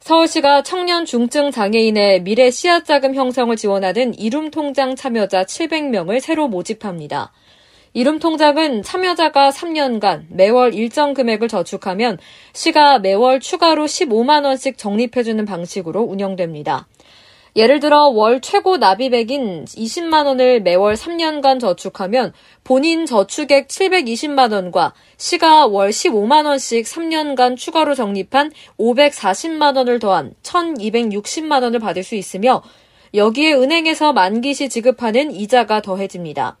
서울시가 청년 중증 장애인의 미래 씨앗 자금 형성을 지원하는 이름 통장 참여자 700명을 새로 모집합니다. 이름 통장은 참여자가 3년간 매월 일정 금액을 저축하면 시가 매월 추가로 15만 원씩 적립해 주는 방식으로 운영됩니다. 예를 들어 월 최고 납입액인 20만 원을 매월 3년간 저축하면 본인 저축액 720만 원과 시가 월 15만 원씩 3년간 추가로 적립한 540만 원을 더한 1260만 원을 받을 수 있으며 여기에 은행에서 만기 시 지급하는 이자가 더해집니다.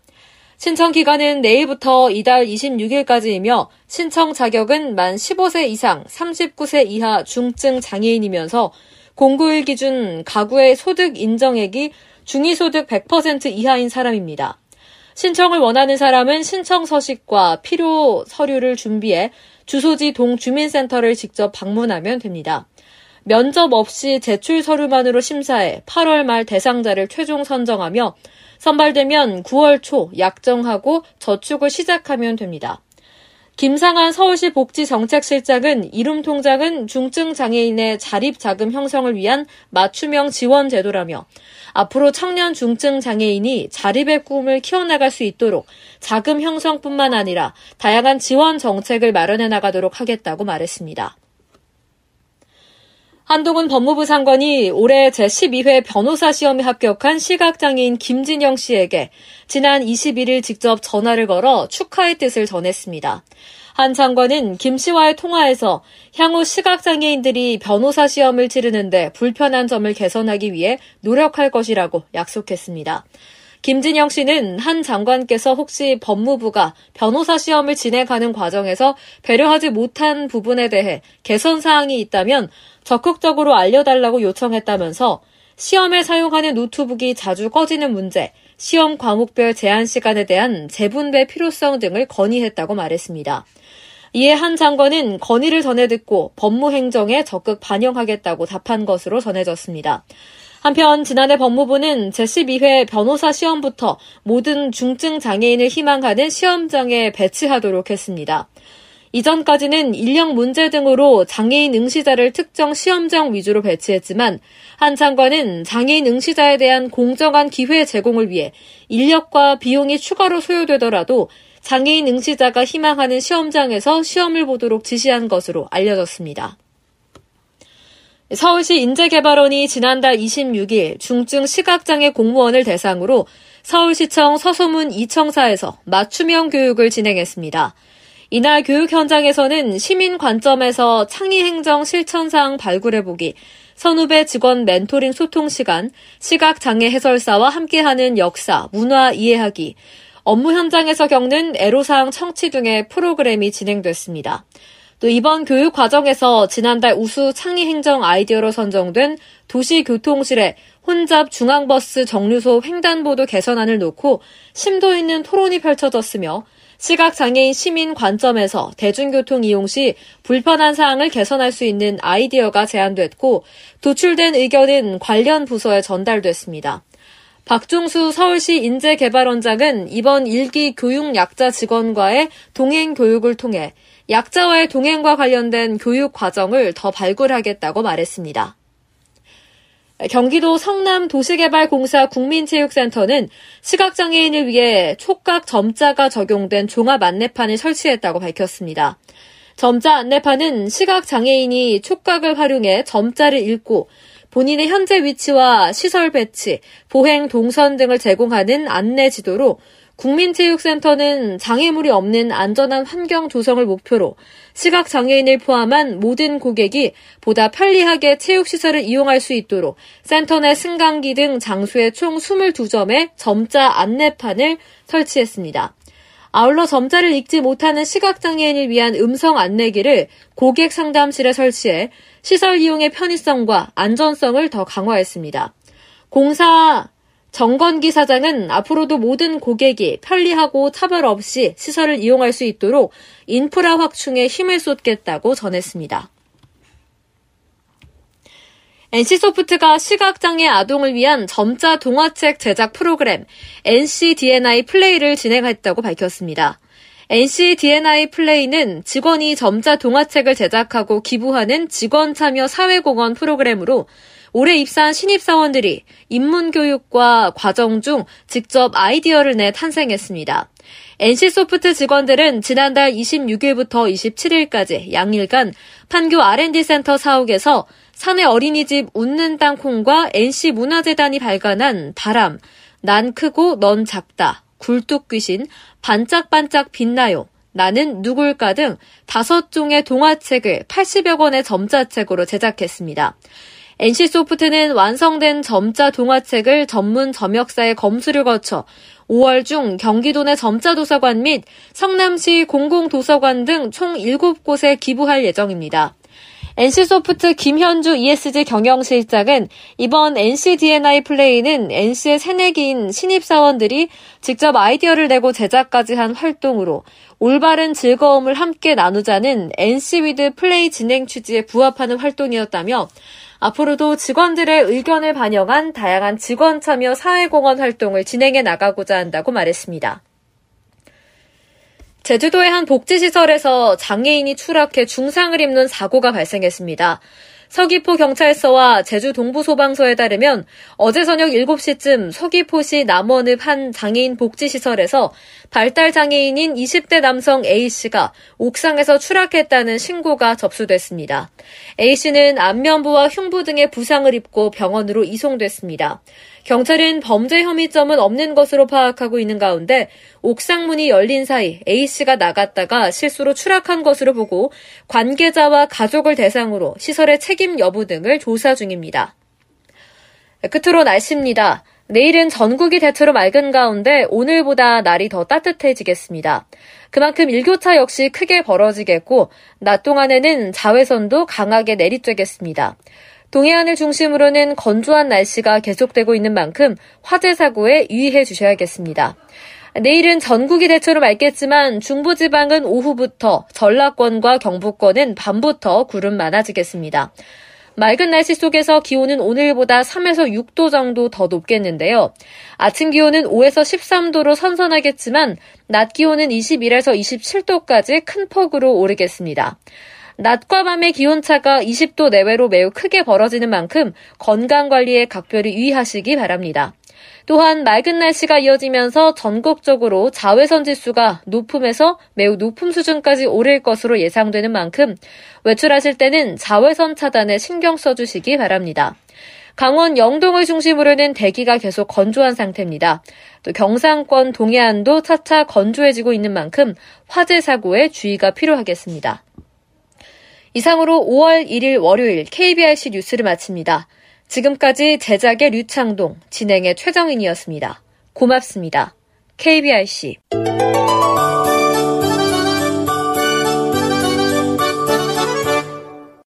신청 기간은 내일부터 이달 26일까지이며 신청 자격은 만 15세 이상 39세 이하 중증 장애인이면서 공고일 기준 가구의 소득 인정액이 중위소득 100% 이하인 사람입니다. 신청을 원하는 사람은 신청 서식과 필요 서류를 준비해 주소지 동주민센터를 직접 방문하면 됩니다. 면접 없이 제출 서류만으로 심사해 8월 말 대상자를 최종 선정하며 선발되면 9월 초 약정하고 저축을 시작하면 됩니다. 김상한 서울시 복지정책실장은 이름 통장은 중증 장애인의 자립 자금 형성을 위한 맞춤형 지원 제도라며 앞으로 청년 중증 장애인이 자립의 꿈을 키워나갈 수 있도록 자금 형성뿐만 아니라 다양한 지원 정책을 마련해 나가도록 하겠다고 말했습니다. 한동훈 법무부 장관이 올해 제12회 변호사 시험에 합격한 시각장애인 김진영 씨에게 지난 21일 직접 전화를 걸어 축하의 뜻을 전했습니다. 한 장관은 김 씨와의 통화에서 향후 시각장애인들이 변호사 시험을 치르는데 불편한 점을 개선하기 위해 노력할 것이라고 약속했습니다. 김진영 씨는 한 장관께서 혹시 법무부가 변호사 시험을 진행하는 과정에서 배려하지 못한 부분에 대해 개선 사항이 있다면 적극적으로 알려달라고 요청했다면서 시험에 사용하는 노트북이 자주 꺼지는 문제, 시험 과목별 제한 시간에 대한 재분배 필요성 등을 건의했다고 말했습니다. 이에 한 장관은 건의를 전해 듣고 법무행정에 적극 반영하겠다고 답한 것으로 전해졌습니다. 한편 지난해 법무부는 제12회 변호사 시험부터 모든 중증 장애인을 희망하는 시험장에 배치하도록 했습니다. 이전까지는 인력 문제 등으로 장애인 응시자를 특정 시험장 위주로 배치했지만 한 장관은 장애인 응시자에 대한 공정한 기회 제공을 위해 인력과 비용이 추가로 소요되더라도 장애인 응시자가 희망하는 시험장에서 시험을 보도록 지시한 것으로 알려졌습니다. 서울시 인재개발원이 지난달 26일 중증 시각장애 공무원을 대상으로 서울시청 서소문 이청사에서 맞춤형 교육을 진행했습니다. 이날 교육 현장에서는 시민 관점에서 창의 행정 실천사항 발굴해보기, 선후배 직원 멘토링 소통 시간, 시각장애 해설사와 함께하는 역사, 문화 이해하기, 업무 현장에서 겪는 애로사항 청취 등의 프로그램이 진행됐습니다. 또 이번 교육 과정에서 지난달 우수 창의 행정 아이디어로 선정된 도시교통실의 혼잡 중앙버스 정류소 횡단보도 개선안을 놓고 심도 있는 토론이 펼쳐졌으며 시각장애인 시민 관점에서 대중교통 이용 시 불편한 사항을 개선할 수 있는 아이디어가 제안됐고 도출된 의견은 관련 부서에 전달됐습니다. 박종수 서울시 인재개발원장은 이번 일기 교육 약자 직원과의 동행 교육을 통해 약자와의 동행과 관련된 교육 과정을 더 발굴하겠다고 말했습니다. 경기도 성남 도시개발공사 국민체육센터는 시각장애인을 위해 촉각 점자가 적용된 종합 안내판을 설치했다고 밝혔습니다. 점자 안내판은 시각장애인이 촉각을 활용해 점자를 읽고 본인의 현재 위치와 시설 배치, 보행 동선 등을 제공하는 안내 지도로 국민체육센터는 장애물이 없는 안전한 환경 조성을 목표로 시각장애인을 포함한 모든 고객이 보다 편리하게 체육시설을 이용할 수 있도록 센터 내 승강기 등 장소에 총 22점의 점자 안내판을 설치했습니다. 아울러 점자를 읽지 못하는 시각장애인을 위한 음성 안내기를 고객 상담실에 설치해 시설 이용의 편의성과 안전성을 더 강화했습니다. 공사 정건기 사장은 앞으로도 모든 고객이 편리하고 차별 없이 시설을 이용할 수 있도록 인프라 확충에 힘을 쏟겠다고 전했습니다. NC소프트가 시각장애 아동을 위한 점자 동화책 제작 프로그램 NCDNI 플레이를 진행했다고 밝혔습니다. NCDNI 플레이는 직원이 점자 동화책을 제작하고 기부하는 직원 참여 사회공헌 프로그램으로 올해 입사한 신입사원들이 입문교육과 과정 중 직접 아이디어를 내 탄생했습니다. NC소프트 직원들은 지난달 26일부터 27일까지 양일간 판교 R&D 센터 사옥에서 사내 어린이집 웃는 땅콩과 NC문화재단이 발간한 바람, 난 크고 넌 작다, 굴뚝 귀신, 반짝반짝 빛나요, 나는 누굴까 등 다섯 종의 동화책을 80여 권의 점자책으로 제작했습니다. NC소프트는 완성된 점자 동화책을 전문 점역사의 검수를 거쳐 5월 중 경기도 내 점자도서관 및 성남시 공공도서관 등 총 7곳에 기부할 예정입니다. NC소프트 김현주 ESG 경영실장은 이번 NCDNI 플레이는 NC의 새내기인 신입사원들이 직접 아이디어를 내고 제작까지 한 활동으로 올바른 즐거움을 함께 나누자는 NC With Play 진행 취지에 부합하는 활동이었다며 앞으로도 직원들의 의견을 반영한 다양한 직원 참여 사회공헌 활동을 진행해 나가고자 한다고 말했습니다. 제주도의 한 복지시설에서 장애인이 추락해 중상을 입는 사고가 발생했습니다. 서귀포 경찰서와 제주 동부소방서에 따르면 어제 저녁 7시쯤 서귀포시 남원읍 한 장애인 복지시설에서 발달 장애인인 20대 남성 A씨가 옥상에서 추락했다는 신고가 접수됐습니다. A씨는 안면부와 흉부 등의 부상을 입고 병원으로 이송됐습니다. 경찰은 범죄 혐의점은 없는 것으로 파악하고 있는 가운데 옥상 문이 열린 사이 A씨가 나갔다가 실수로 추락한 것으로 보고 관계자와 가족을 대상으로 시설의 책임 여부 등을 조사 중입니다. 끝으로 날씨입니다. 내일은 전국이 대체로 맑은 가운데 오늘보다 날이 더 따뜻해지겠습니다. 그만큼 일교차 역시 크게 벌어지겠고 낮 동안에는 자외선도 강하게 내리쬐겠습니다. 동해안을 중심으로는 건조한 날씨가 계속되고 있는 만큼 화재 사고에 유의해 주셔야겠습니다. 내일은 전국이 대체로 맑겠지만 중부지방은 오후부터 전라권과 경북권은 밤부터 구름 많아지겠습니다. 맑은 날씨 속에서 기온은 오늘보다 3에서 6도 정도 더 높겠는데요. 아침 기온은 5에서 13도로 선선하겠지만 낮 기온은 21에서 27도까지 큰 폭으로 오르겠습니다. 낮과 밤의 기온차가 20도 내외로 매우 크게 벌어지는 만큼 건강관리에 각별히 유의하시기 바랍니다. 또한 맑은 날씨가 이어지면서 전국적으로 자외선 지수가 높음에서 매우 높음 수준까지 오를 것으로 예상되는 만큼 외출하실 때는 자외선 차단에 신경 써주시기 바랍니다. 강원 영동을 중심으로는 대기가 계속 건조한 상태입니다. 또 경상권 동해안도 차차 건조해지고 있는 만큼 화재 사고에 주의가 필요하겠습니다. 이상으로 5월 1일 월요일 KBRC 뉴스를 마칩니다. 지금까지 제작의 류창동, 진행의 최정인이었습니다. 고맙습니다. KBRC